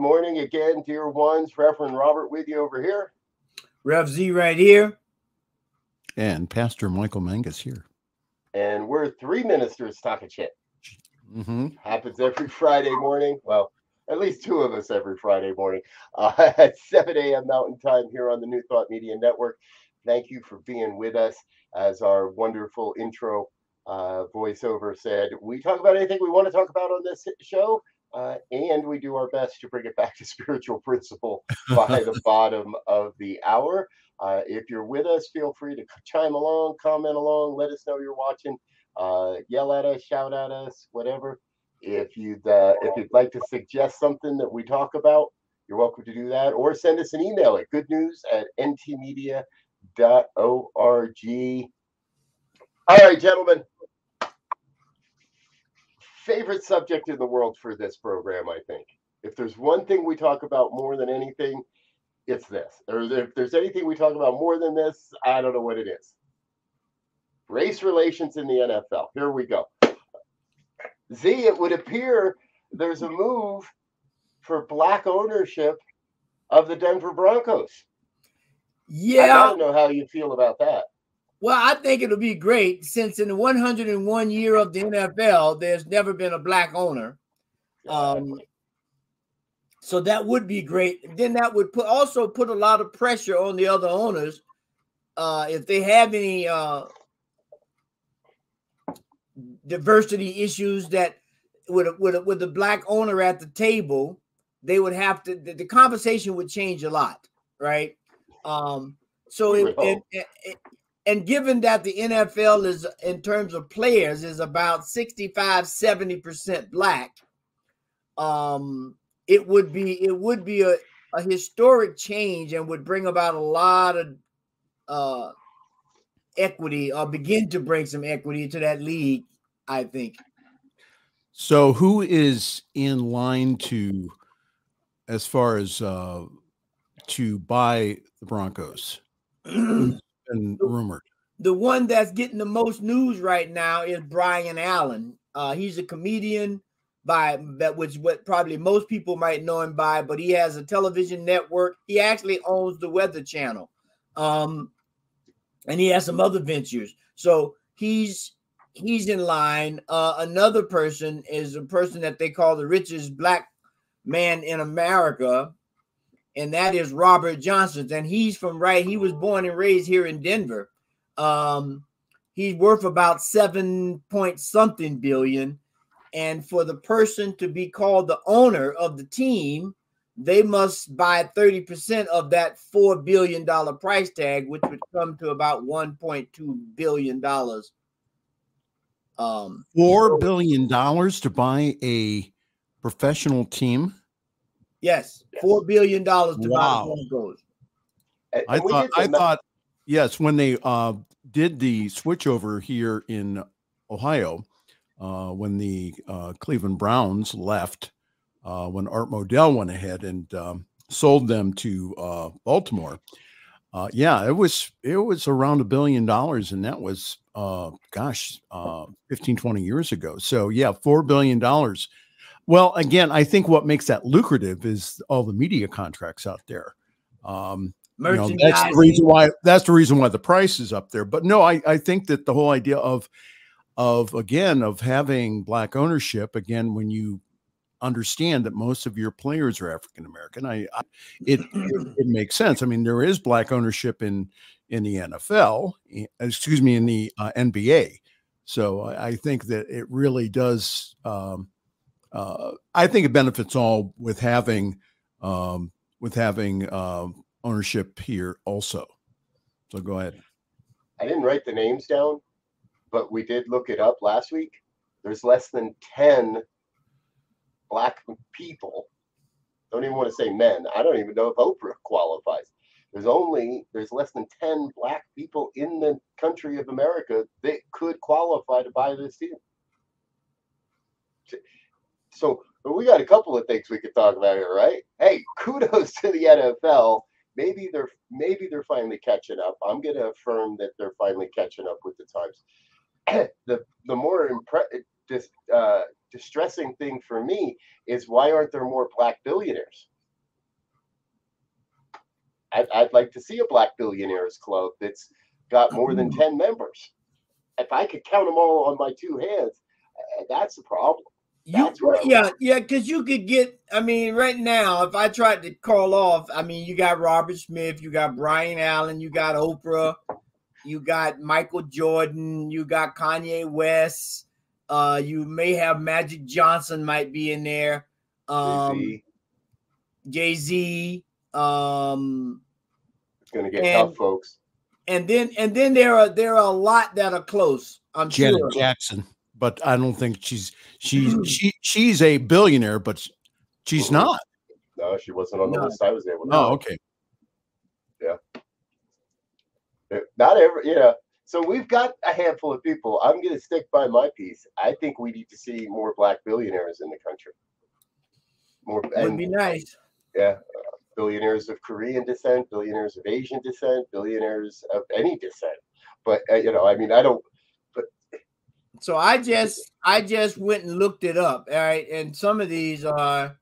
Morning again, dear ones. Reverend Robert with you over here. Rev Z right here. And Pastor Michael Mangus here. And we're three ministers talking shit. Mm-hmm. Happens every Friday morning. Well, at least two of us every Friday morning uh, at 7 a.m. Mountain Time here on the New Thought Media Network. Thank you for being with us. As our wonderful intro uh, voiceover said, we talk about anything we want to talk about on this show. Uh, and we do our best to bring it back to spiritual principle by the bottom of the hour. Uh, if you're with us, feel free to chime along, comment along, let us know you're watching, uh, yell at us, shout at us, whatever. If you'd uh, if you'd like to suggest something that we talk about, you're welcome to do that, or send us an email at goodnews at ntmedia.org. All right, gentlemen favorite subject in the world for this program, I think. If there's one thing we talk about more than anything, it's this. Or if there's anything we talk about more than this, I don't know what it is. Race relations in the NFL. Here we go. Z, it would appear there's a move for black ownership of the Denver Broncos. Yeah. I don't know how you feel about that. Well, I think it'll be great since in the 101 year of the NFL, there's never been a black owner. Um, so that would be great. Then that would put also put a lot of pressure on the other owners. Uh, if they have any uh, diversity issues that with a, with a, with the black owner at the table, they would have to the, the conversation would change a lot, right? Um, so it, it, it, and given that the NFL is in terms of players is about 65 70% black um it would be it would be a, a historic change and would bring about a lot of uh equity or begin to bring some equity to that league i think. So who is in line to as far as uh to buy the broncos been rumored. The one that's getting the most news right now is Byron Allen. Uh, he's a comedian by that which what probably most people might know him by, but he has a television network. He actually owns the Weather Channel. Um, and he has some other ventures. So he's he's in line. Uh, another person is a person that they call the richest black man in America and that is Robert Johnson's. And he's from right, he was born and raised here in Denver. Um, he's worth about seven point something billion. And for the person to be called the owner of the team, they must buy 30% of that $4 billion price tag, which would come to about $1.2 billion. Um, $4 billion to buy a professional team? Yes, four billion dollars to wow. buy the Broncos. I thought. I thought. Yes, when they uh, did the switchover here in Ohio, uh, when the uh, Cleveland Browns left, uh, when Art Modell went ahead and um, sold them to uh, Baltimore. Uh, yeah, it was it was around a billion dollars, and that was gosh, 15, 20 years ago. So yeah, four billion dollars well, again, I think what makes that lucrative is all the media contracts out there. Um, you know, that's the reason why that's the reason why the price is up there. But no, I, I think that the whole idea of of again of having black ownership again when you understand that most of your players are African American, I, I it, it, it makes sense. I mean, there is black ownership in in the NFL, excuse me, in the uh, NBA. So I, I, think that it really does. Um, uh, I think it benefits all with having um, with having uh, ownership here also. So go ahead. I didn't write the names down, but we did look it up last week. There's less than 10 black people. Don't even want to say men. I don't even know if Oprah qualifies. There's only there's less than 10 black people in the country of America that could qualify to buy this team. So we got a couple of things we could talk about here, right? Hey, kudos to the NFL. Maybe they're maybe they're finally catching up. I'm going to affirm that they're finally catching up with the times. the the more impre- dis, uh, distressing thing for me is why aren't there more black billionaires? I'd, I'd like to see a black billionaires club that's got more than 10 members. If I could count them all on my two hands, uh, that's the problem. You, yeah, yeah, because you could get. I mean, right now, if I tried to call off, I mean, you got Robert Smith, you got Byron Allen, you got Oprah, you got Michael Jordan, you got Kanye West, uh, you may have Magic Johnson might be in there, um, Jay Z. Um, it's gonna get and, tough, folks. And then, and then there are there are a lot that are close. I'm Janet sure. Jackson but I don't think she's she's mm. she she's a billionaire, but she's mm-hmm. not. No, she wasn't on the no. list I was able to. Oh, okay. Yeah. Not every, yeah. So we've got a handful of people. I'm going to stick by my piece. I think we need to see more black billionaires in the country. More would be nice. Yeah, uh, billionaires of Korean descent, billionaires of Asian descent, billionaires of any descent. But uh, you know, I mean, I don't. So I just I just went and looked it up. All right, and some of these are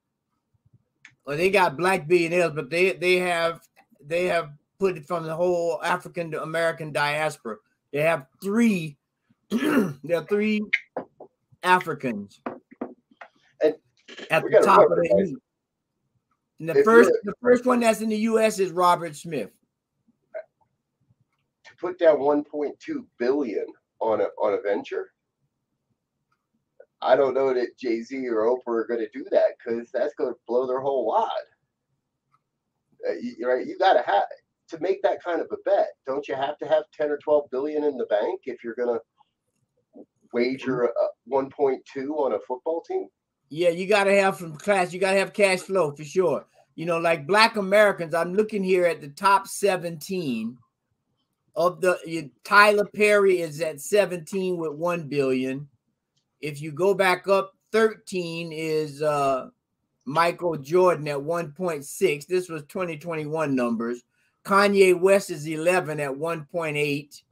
well, they got black billionaires, but they they have they have put it from the whole African American diaspora. They have three. there are three Africans and at the top of the heap. And the first the first one that's in the U.S. is Robert Smith. To put down 1.2 billion on a on a venture I don't know that Jay Z or Oprah are going to do that because that's going to blow their whole wad. Uh, you, right? You got to have to make that kind of a bet. Don't you have to have ten or twelve billion in the bank if you're going to wager a 1.2 on a football team? Yeah, you got to have some class. You got to have cash flow for sure. You know, like Black Americans. I'm looking here at the top 17 of the. You, Tyler Perry is at 17 with one billion. If you go back up, 13 is uh, Michael Jordan at 1.6. This was 2021 numbers. Kanye West is 11 at 1.8.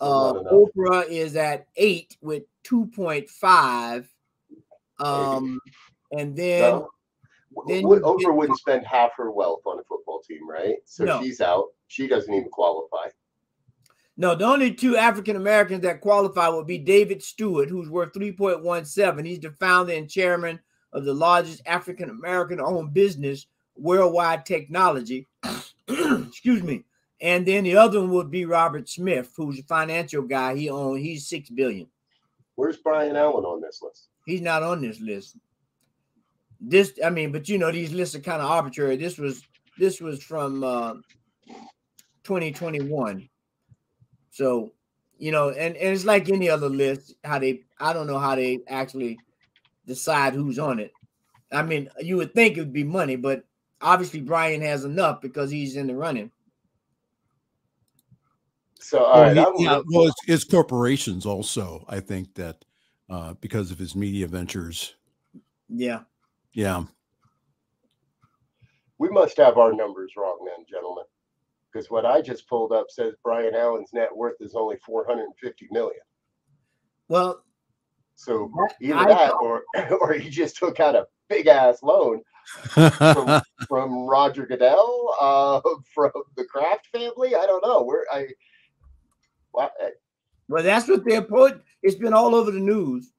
Uh, Oprah is at 8 with 2.5. Um, and then, no. then Oprah get, wouldn't spend half her wealth on a football team, right? So no. she's out. She doesn't even qualify. No, the only two African Americans that qualify would be David Steward, who's worth 3.17. He's the founder and chairman of the largest African American owned business, Worldwide Technology. Excuse me. And then the other one would be Robert Smith, who's a financial guy. He owns he's six billion. Where's Byron Allen on this list? He's not on this list. This, I mean, but you know, these lists are kind of arbitrary. This was this was from uh 2021. So, you know, and, and it's like any other list, how they I don't know how they actually decide who's on it. I mean, you would think it would be money, but obviously Byron has enough because he's in the running. So, all right, well, he, yeah, well it's, it's, corporations also. I think that uh, because of his media ventures. Yeah. Yeah. We must have our numbers wrong, then, gentlemen because what I just pulled up says Byron Allen's net worth is only 450 million. Well, so either I that or or he just took out a big ass loan from, from Roger Goodell, uh, from the Kraft family. I don't know where I. Well, well, that's what they're put. It's been all over the news.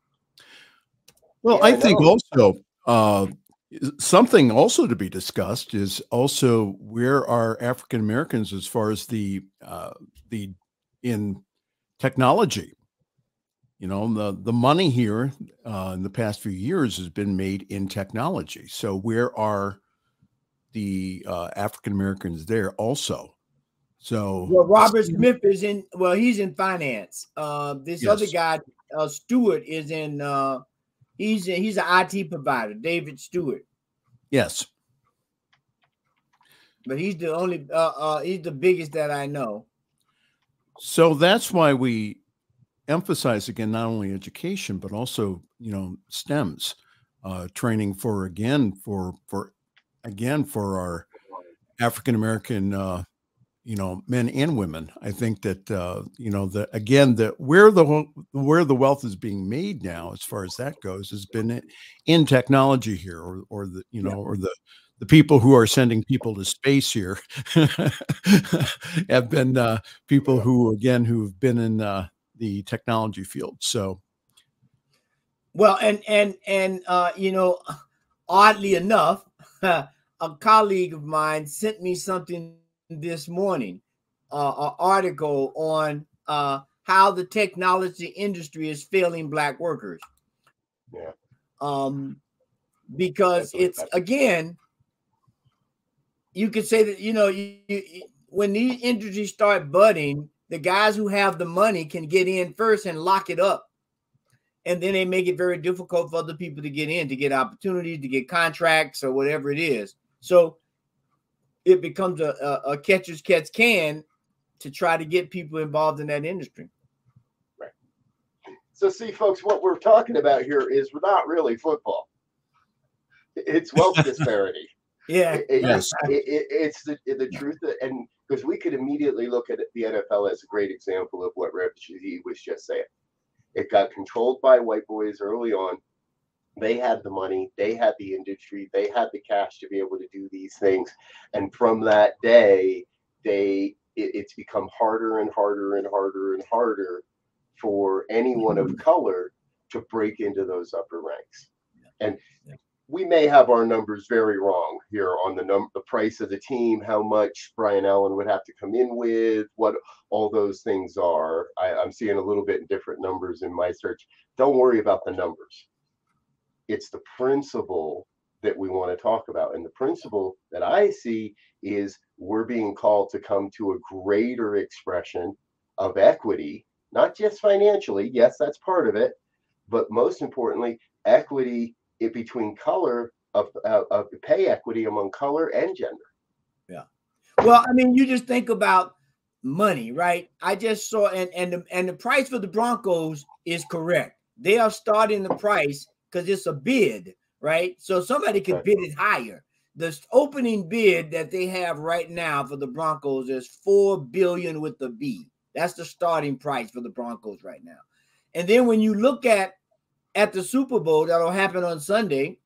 Well, yeah, I, I think also uh, Something also to be discussed is also where are African Americans as far as the uh, the in technology. You know, the the money here uh, in the past few years has been made in technology. So where are the uh, African Americans there also? So well, Robert Smith is in. Well, he's in finance. Uh, this yes. other guy, uh, Steward, is in. Uh, he's in, he's an IT provider, David Steward. Yes, but he's the only. Uh, uh, he's the biggest that I know. So that's why we emphasize again not only education but also you know STEMs uh, training for again for for again for our African American uh, you know men and women. I think that uh, you know the again the where the where the wealth is being made now as far as that goes has been in technology here or or the you know yeah. or the the people who are sending people to space here have been uh, people who again who've been in uh, the technology field. So, well, and and and uh, you know, oddly enough, a colleague of mine sent me something this morning, uh, an article on uh, how the technology industry is failing black workers. Yeah. Um, because it's again, you could say that you know you, you, when these industries start budding, the guys who have the money can get in first and lock it up. And then they make it very difficult for other people to get in, to get opportunities, to get contracts or whatever it is. So it becomes a, a, a catcher's catch can to try to get people involved in that industry. Right. So, see, folks, what we're talking about here is not really football. It's wealth disparity. Yeah, it, yes. It, it, it's the the truth, that, and because we could immediately look at the NFL as a great example of what Rev Z was just saying. It got controlled by white boys early on. They had the money, they had the industry, they had the cash to be able to do these things, and from that day, they it's become harder and harder and harder and harder for anyone of mm-hmm. color to break into those upper ranks. And we may have our numbers very wrong here on the num the price of the team, how much Byron Allen would have to come in with, what all those things are. I, I'm seeing a little bit different numbers in my search. Don't worry about the numbers. It's the principle that we want to talk about. And the principle that I see is we're being called to come to a greater expression of equity, not just financially. Yes, that's part of it. But most importantly, equity it between color of, uh, of pay equity among color and gender. Yeah. Well, I mean, you just think about money, right? I just saw and and the, and the price for the Broncos is correct. They are starting the price because it's a bid, right? So somebody could right. bid it higher. The opening bid that they have right now for the Broncos is four billion with the B. That's the starting price for the Broncos right now. And then when you look at at the Super Bowl that'll happen on Sunday,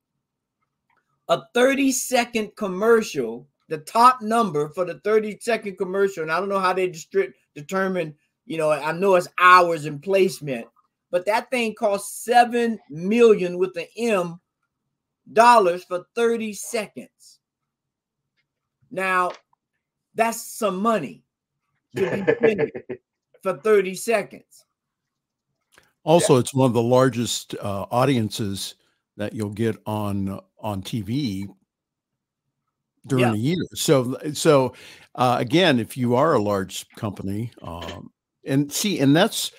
a 30 second commercial, the top number for the 30 second commercial, and I don't know how they distri- determine, you know, I know it's hours and placement, but that thing cost 7 million with the M dollars for 30 seconds. Now, that's some money to be for 30 seconds. Also, yeah. it's one of the largest uh, audiences that you'll get on on TV during yeah. the year. So, so uh, again, if you are a large company, um, and see, and that's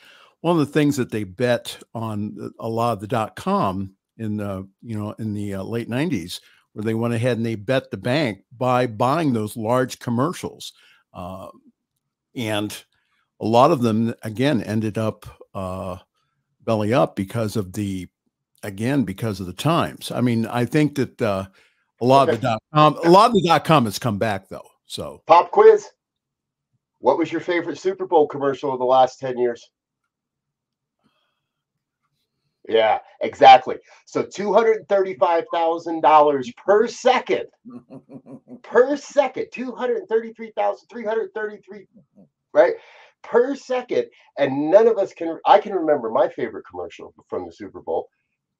one of the things that they bet on a lot of the dot com in the you know in the uh, late '90s, where they went ahead and they bet the bank by buying those large commercials, uh, and a lot of them again ended up uh, belly up because of the again because of the times. I mean, I think that uh, a lot okay. of the dot com a lot of the dot com has come back though. So pop quiz. What was your favorite Super Bowl commercial of the last 10 years? Yeah, exactly. So $235,000 per second. per second. 233,333 right? per second. And none of us can, I can remember my favorite commercial from the Super Bowl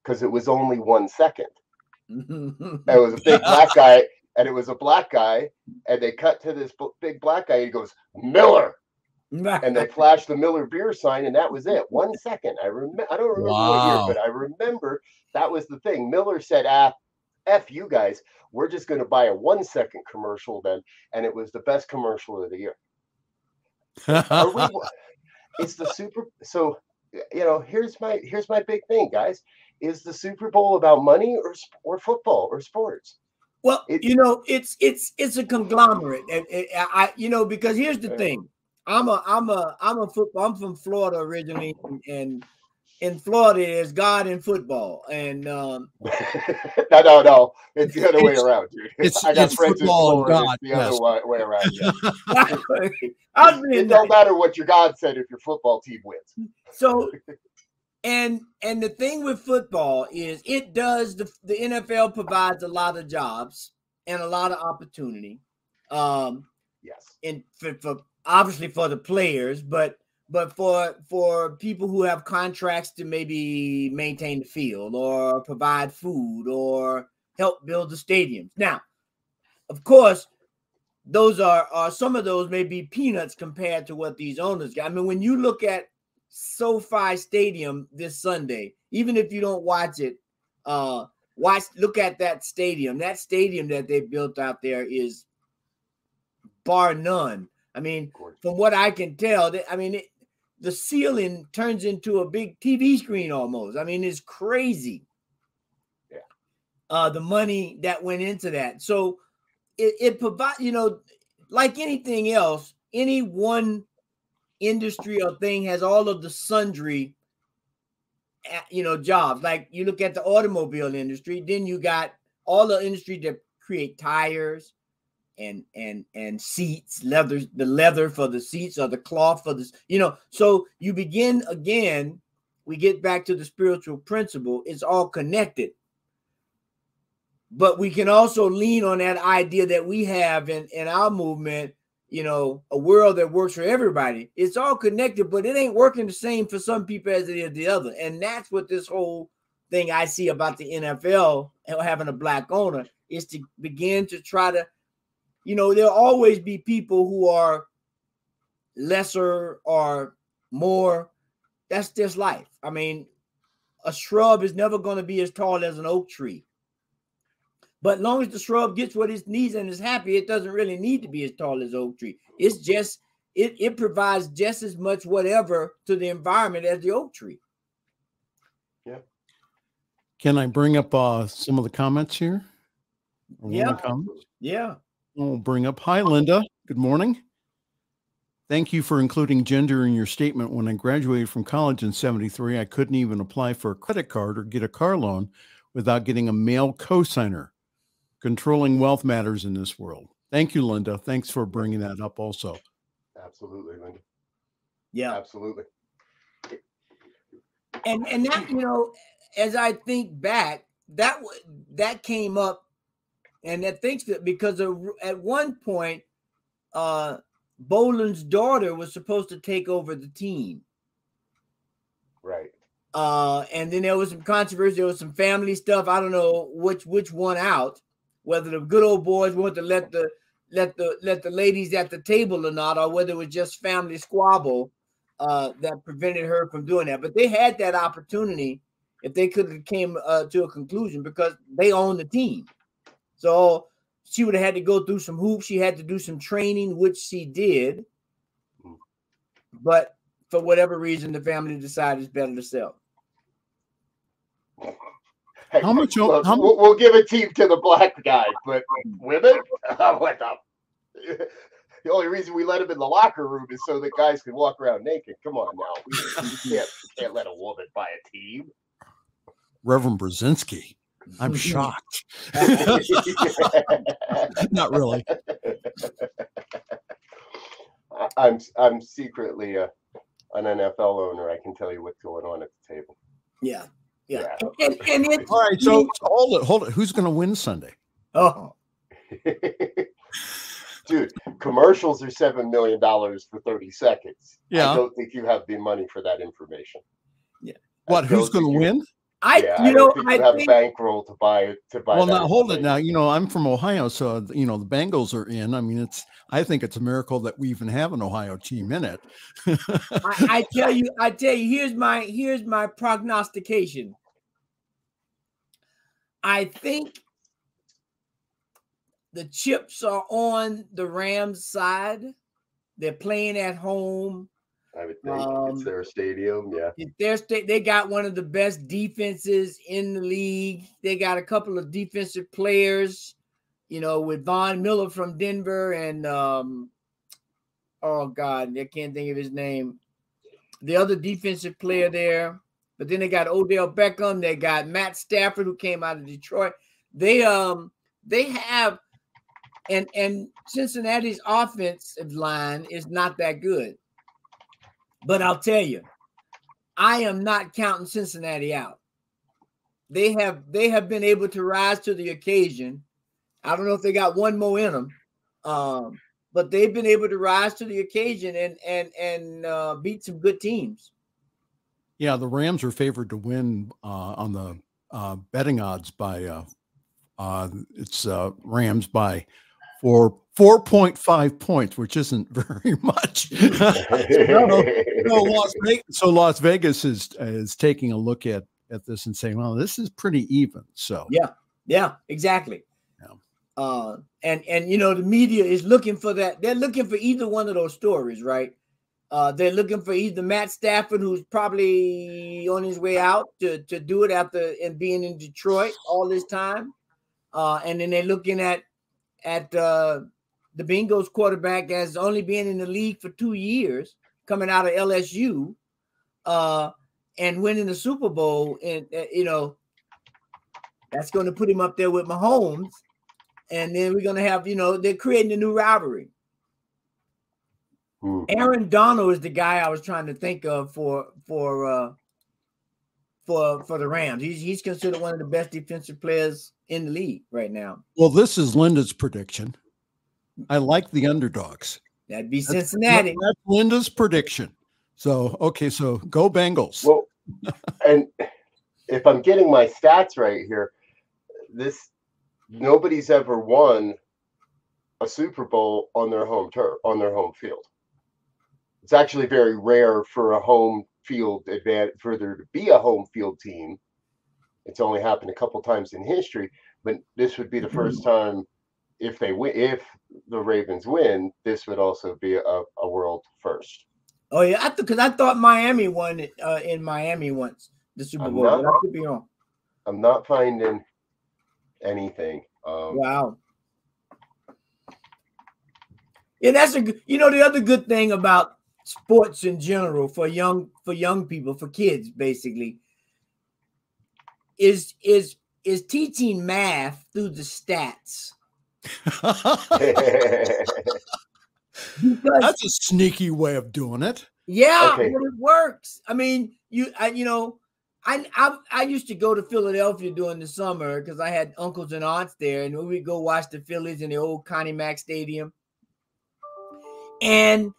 because it was only one second. it was a big black guy, and it was a black guy, and they cut to this big black guy. He goes, Miller. And they flashed the Miller beer sign, and that was it. One second. I remember. I don't remember wow. what year, but I remember that was the thing. Miller said, "Ah, f you guys. We're just going to buy a one second commercial then," and it was the best commercial of the year. We, is the super so you know here's my here's my big thing guys is the super bowl about money or or football or sports well it, you know it's it's it's a conglomerate and, and i you know because here's the thing i'm a i'm a i'm a football i'm from florida originally and, in Florida is God in football, and um, no, no, no, it's the other way around, dude. It's, I got it's friends in Florida. God, the yes. other way, around. Yeah. it don't matter what your God said if your football team wins. So, and and the thing with football is it does the the NFL provides a lot of jobs and a lot of opportunity. Um, yes, and for, for obviously for the players, but but for for people who have contracts to maybe maintain the field or provide food or help build the stadiums. Now, of course, those are, are some of those may be peanuts compared to what these owners get. I mean, when you look at SoFi Stadium this Sunday, even if you don't watch it, uh, watch look at that stadium. That stadium that they built out there is bar none. I mean, from what I can tell, I mean, it, the ceiling turns into a big TV screen almost. I mean, it's crazy. Yeah. Uh, the money that went into that. So it, it provides, you know, like anything else, any one industry or thing has all of the sundry eh, you know jobs like you look at the automobile industry then you got all the industry that create tires and and and seats leather the leather for the seats or the cloth for this you know so you begin again we get back to the spiritual principle it's all connected. But we can also lean on that idea that we have in in our movement you know a world that works for everybody. It's all connected but it ain't working the same for some people as it is the other. And that's what this whole thing i see about the nfl having a black owner is to begin to try to you know, there'll always be people who are lesser or more. That's just life. I mean, a shrub is never going to be as tall as an oak tree. But long as the shrub gets what it needs and is happy, it doesn't really need to be as tall as oak tree. It's just it, it provides just as much whatever to the environment as the oak tree. Yeah. Can I bring up uh, some of the comments here? Yeah. Comments? Yeah. I'll bring up. Hi, Linda. Good morning. Thank you for including gender in your statement. When I graduated from college in 73, I couldn't even apply for a credit card or get a car loan without getting a male cosigner. Controlling wealth matters in this world. Thank you, Linda. Thanks for bringing that up also. Absolutely, Linda. Yeah. Absolutely. And and that, you know, as I think back, that that came up and that thinks that because at one point, uh, Bowlen's daughter was supposed to take over the team. Right. Uh, and then there was some controversy. There was some family stuff. I don't know which which one out. Whether the good old boys wanted to let the let the let the ladies at the table or not, or whether it was just family squabble uh, that prevented her from doing that. But they had that opportunity if they could have came uh, to a conclusion because they own the team. So she would have had to go through some hoops. She had to do some training, which she did. But for whatever reason, the family decided it's better to sell. Hey, how much? Look, how we'll, we'll, give a team to the black guy, but women, what the? The only reason we let him in the locker room is so that guys can walk around naked. Come on now, we, we can't we can't let a woman buy a team. Reverend Brzezinski. I'm shocked. Not really. I'm I'm secretly a an NFL owner. I can tell you what's going on at the table. Yeah. Yeah. yeah. And, and it, All right. So hold it. Hold it. Who's going to win Sunday? Oh. Dude, commercials are seven million dollars for 30 seconds. Yeah. I don't think you have the money for that information. Yeah. What? Who's going to win? I, yeah, you I know, I have think, bankroll to buy it to buy. Well, now hold it. Now you know I'm from Ohio, so uh, you know the Bengals are in. I mean, it's. I think it's a miracle that we even have an Ohio team in it. I, I tell you, I tell you. Here's my here's my prognostication. I think the chips are on the Rams' side, They're playing at home. I would think um, it's their stadium. Yeah, their state. They got one of the best defenses in the league. They got a couple of defensive players. You know, with Von Miller from Denver and um, oh god, I can't think of his name. The other defensive player there. But then they got Odell Beckham. They got Matt Stafford, who came out of Detroit. They um they have and and Cincinnati's offensive line is not that good. But I'll tell you, I am not counting Cincinnati out. They have they have been able to rise to the occasion. I don't know if they got one more in them, um, but they've been able to rise to the occasion and and and uh, beat some good teams. Yeah, the Rams are favored to win uh, on the uh, betting odds by uh, uh, it's uh, Rams by for 4.5 points, which isn't very much. no, no, Las Vegas, so Las Vegas is is taking a look at at this and saying, "Well, this is pretty even." So yeah, yeah, exactly. Yeah. Uh, and and you know the media is looking for that. They're looking for either one of those stories, right? Uh, they're looking for either Matt Stafford, who's probably on his way out to, to do it after and being in Detroit all this time, uh, and then they're looking at at uh, the Bengals quarterback as only being in the league for two years, coming out of LSU, uh, and winning the Super Bowl. And uh, you know, that's going to put him up there with Mahomes. And then we're going to have, you know, they're creating a new rivalry. Mm-hmm. Aaron Donald is the guy I was trying to think of for for uh, for for the Rams. He's he's considered one of the best defensive players in the league right now. Well, this is Linda's prediction. I like the underdogs. That'd be Cincinnati. That's, that's Linda's prediction. So okay, so go Bengals. Well, and if I'm getting my stats right here, this nobody's ever won a Super Bowl on their home turf on their home field. It's actually very rare for a home field advantage for there to be a home field team. It's only happened a couple times in history, but this would be the first mm-hmm. time if they win if the Ravens win, this would also be a, a world first. Oh yeah, I because I thought Miami won uh, in Miami once the Super Bowl. Not, I could be wrong. I'm not finding anything. Um, wow. Yeah, that's a good. You know, the other good thing about sports in general for young for young people for kids basically is is is teaching math through the stats that's a sneaky way of doing it yeah okay. it works i mean you I, you know I, I, I used to go to Philadelphia during the summer because I had uncles and aunts there, and we would go watch the Phillies in the old Connie Mack Stadium. And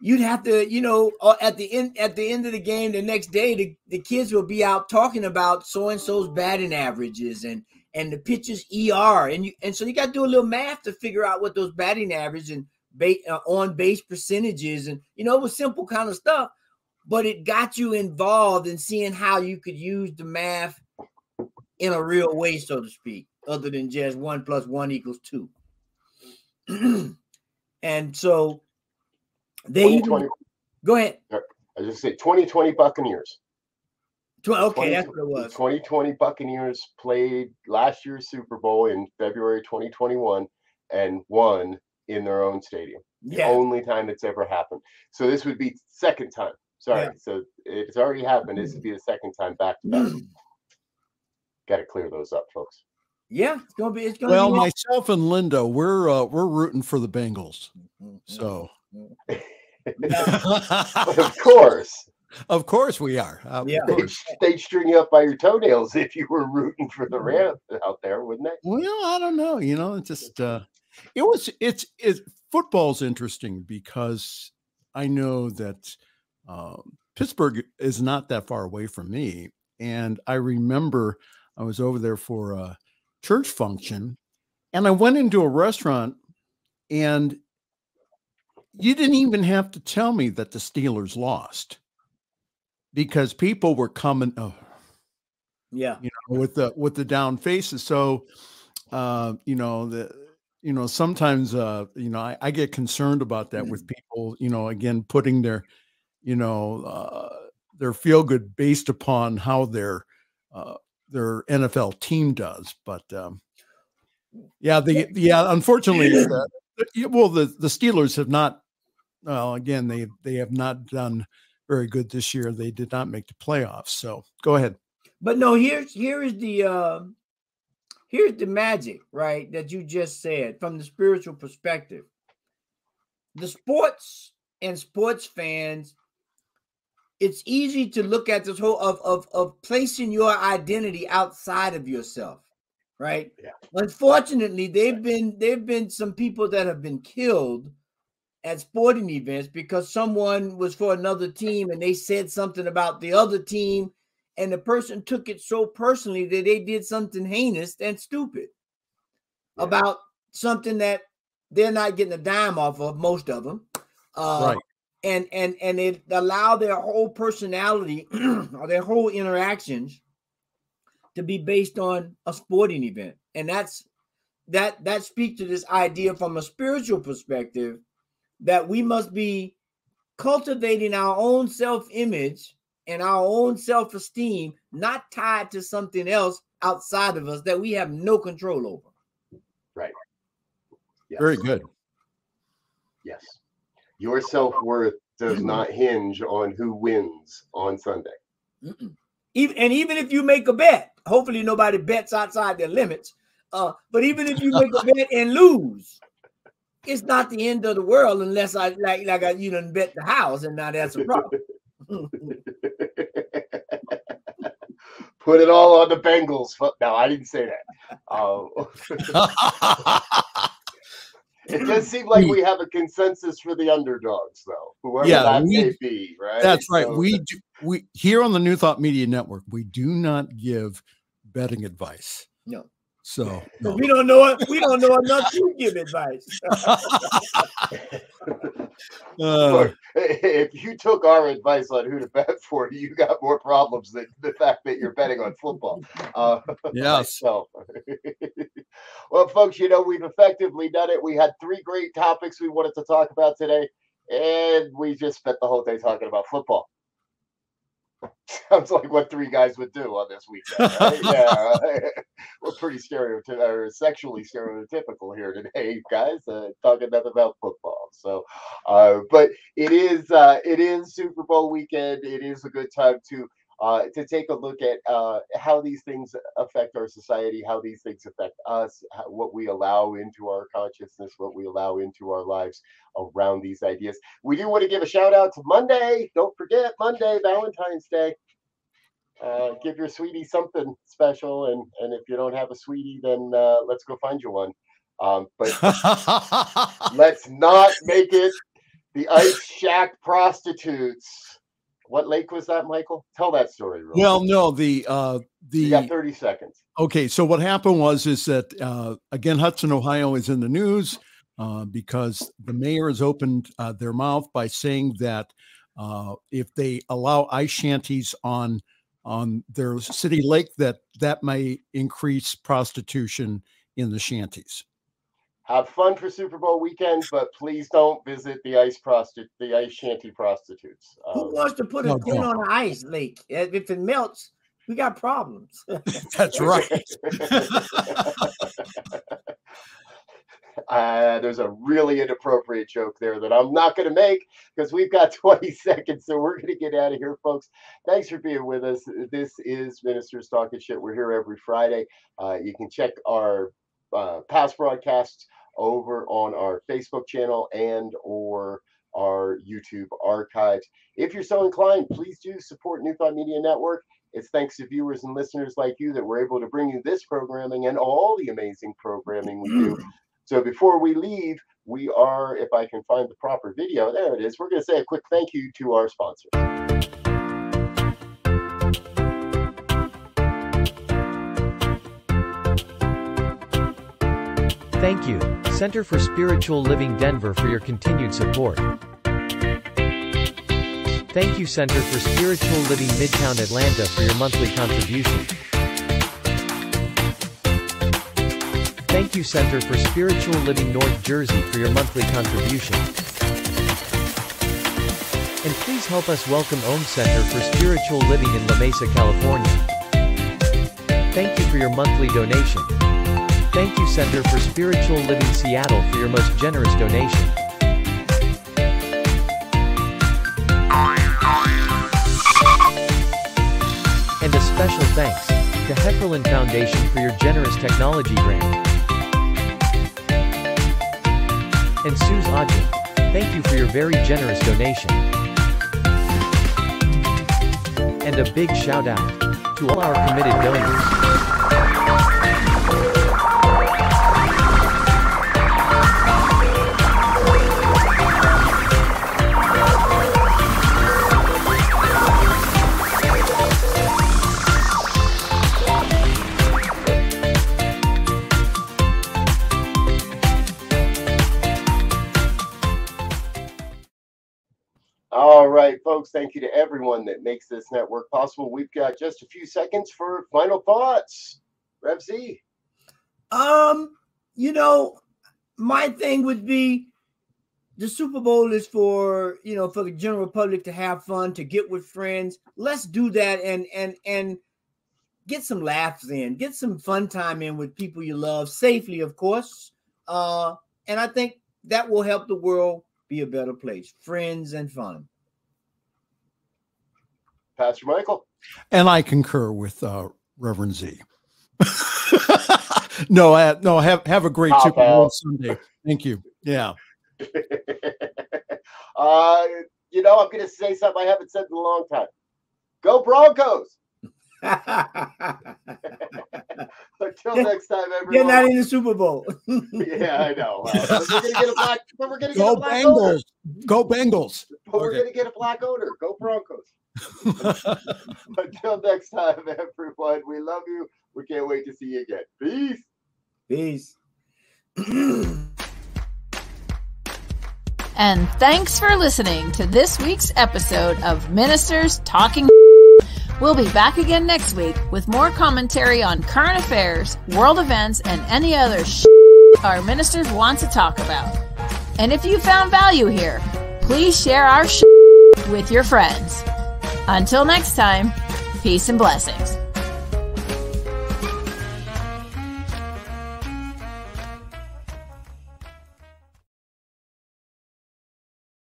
you'd have to, you know, uh, at the end at the end of the game the next day, the, the kids will be out talking about so and so's batting averages and and the pitcher's ER, and you and so you got to do a little math to figure out what those batting average and ba- uh, on base percentages, and you know, it was simple kind of stuff, but it got you involved in seeing how you could use the math in a real way, so to speak, other than just one plus one equals two. and so they go ahead. I just say 2020 Buccaneers. Okay, 20, that's what it was. 2020 Buccaneers played last year's Super Bowl in February 2021 and won in their own stadium. The yeah. only time it's ever happened. So this would be second time. Sorry. Yeah. So it's already happened. This would be the second time back to back. Got to clear those up, folks. Yeah, it's gonna be. It's gonna well, be myself and Linda, we're uh, we're rooting for the Bengals. Mm-hmm. So of course. Of course we are. Uh, yeah. They'd, they'd, string you up by your toenails if you were rooting for the Rams out there, wouldn't they? Well, I don't know. You know, it's just uh it was it's it's football's interesting because I know that um, Pittsburgh is not that far away from me. And I remember I was over there for a church function and I went into a restaurant and you didn't even have to tell me that the Steelers lost because people were coming. Oh, yeah, you know, with the with the down faces. So, uh, you know, the you know, sometimes, uh, you know, I, I get concerned about that mm-hmm. with people, you know, again, putting their, you know, uh, their feel good based upon how their, uh, their NFL team does. But, um, yeah, the, yeah, unfortunately, uh, well, the, the Steelers have not, well, again, they, they have not done very good this year. They did not make the playoffs. So go ahead. But no, here's, here is the, uh, Here's the magic, right, that you just said from the spiritual perspective. The sports and sports fans, it's easy to look at this whole of, of, of placing your identity outside of yourself, right? Yeah. Unfortunately, they've been they've been some people that have been killed at sporting events because someone was for another team and they said something about the other team and the person took it so personally that they did something heinous and stupid yeah. about something that they're not getting a dime off of most of them uh, right and and and it allow their whole personality or their whole interactions to be based on a sporting event and that's that that speaks to this idea from a spiritual perspective that we must be cultivating our own self-image and our own self esteem, not tied to something else outside of us that we have no control over. Right. Yes. Very good. Yes. Your self worth does not hinge on who wins on Sunday. Even and even if you make a bet, hopefully nobody bets outside their limits. Uh, but even if you make a bet and lose, it's not the end of the world unless I like like I you know bet the house and now that's a problem. Put it all on the Bengals. No, I didn't say that. Um, it does seem like we have a consensus for the underdogs, though. Whoever yeah, that we, may be, right? That's right. So, we do, we here on the New Thought Media Network, we do not give betting advice. No. So no. we don't know we don't know enough to give advice. uh, if you took our advice on who to bet for, you got more problems than the fact that you're betting on football. Uh, yes. So, well, folks, you know we've effectively done it. We had three great topics we wanted to talk about today, and we just spent the whole day talking about football. Sounds like what three guys would do on this weekend. Right? yeah, we're pretty stereotypical or sexually stereotypical here today, guys. Uh, talking nothing about football. So, uh, but it is uh, it is Super Bowl weekend. It is a good time to uh, to take a look at uh, how these things affect our society, how these things affect us, how, what we allow into our consciousness, what we allow into our lives around these ideas. We do want to give a shout out to Monday. Don't forget Monday, Valentine's Day. Uh, give your sweetie something special, and and if you don't have a sweetie, then uh, let's go find you one. Um, but let's not make it the ice shack prostitutes what lake was that, Michael? Tell that story. well, quick. no, the uh, the you got thirty seconds. Okay, so what happened was is that uh, again, Hudson, Ohio, is in the news uh, because the mayor has opened uh, their mouth by saying that uh, if they allow ice shanties on on their city lake, that that may increase prostitution in the shanties have fun for Super Bowl weekend, but please don't visit the ice prostitute, the ice shanty prostitutes. Um, Who wants to put a pin on an ice lake? If it melts, we got problems. That's right. uh, there's a really inappropriate joke there that I'm not going to make because we've got 20 seconds, so we're going to get out of here, folks. Thanks for being with us. This is Ministers Talking Shit. We're here every Friday. Uh, you can check our uh, past broadcasts over on our Facebook channel and or our YouTube archives. If you're so inclined, please do support New Thought Media Network. It's thanks to viewers and listeners like you that we're able to bring you this programming and all the amazing programming we do. So before we leave, we are, if I can find the proper video, there it is. We're going to say a quick thank you to our sponsor. Thank you, Center for Spiritual Living Denver for your continued support. Thank you Center for Spiritual Living Midtown Atlanta for your monthly contribution. Thank you Center for Spiritual Living North Jersey for your monthly contribution. And please help us welcome Om Center for Spiritual Living in La Mesa, California. Thank you for your monthly donation. Thank you Center for Spiritual Living Seattle for your most generous donation. And a special thanks to Heckerland Foundation for your generous technology grant. And Suze Ogden, thank you for your very generous donation. And a big shout out to all our committed donors. Folks. Thank you to everyone that makes this network possible. We've got just a few seconds for final thoughts. Rev Z. Um, you know, my thing would be the Super Bowl is for you know for the general public to have fun, to get with friends. Let's do that and and and get some laughs in, get some fun time in with people you love, safely, of course. Uh, and I think that will help the world be a better place. Friends and fun. Pastor Michael. And I concur with uh, Reverend Z. no, I, no, have have a great Pop Super Bowl. Sunday. Thank you. Yeah. uh, you know, I'm going to say something I haven't said in a long time. Go Broncos. Until next time, You're not in the Super Bowl. yeah, I know. Uh, but we're going to get a black. But we're going to get Go a black owner. Bengals. Go Bengals. But we're Okay. going to get a black owner. Go Broncos. Until next time, everyone. We love you. We can't wait to see you again. Peace. Peace. And thanks for listening to this week's episode of Ministers Talking. We'll be back again next week with more commentary on current affairs, world events, and any other sh- our ministers want to talk about. And if you found value here, please share our sh- with your friends. Until next time, peace and blessings.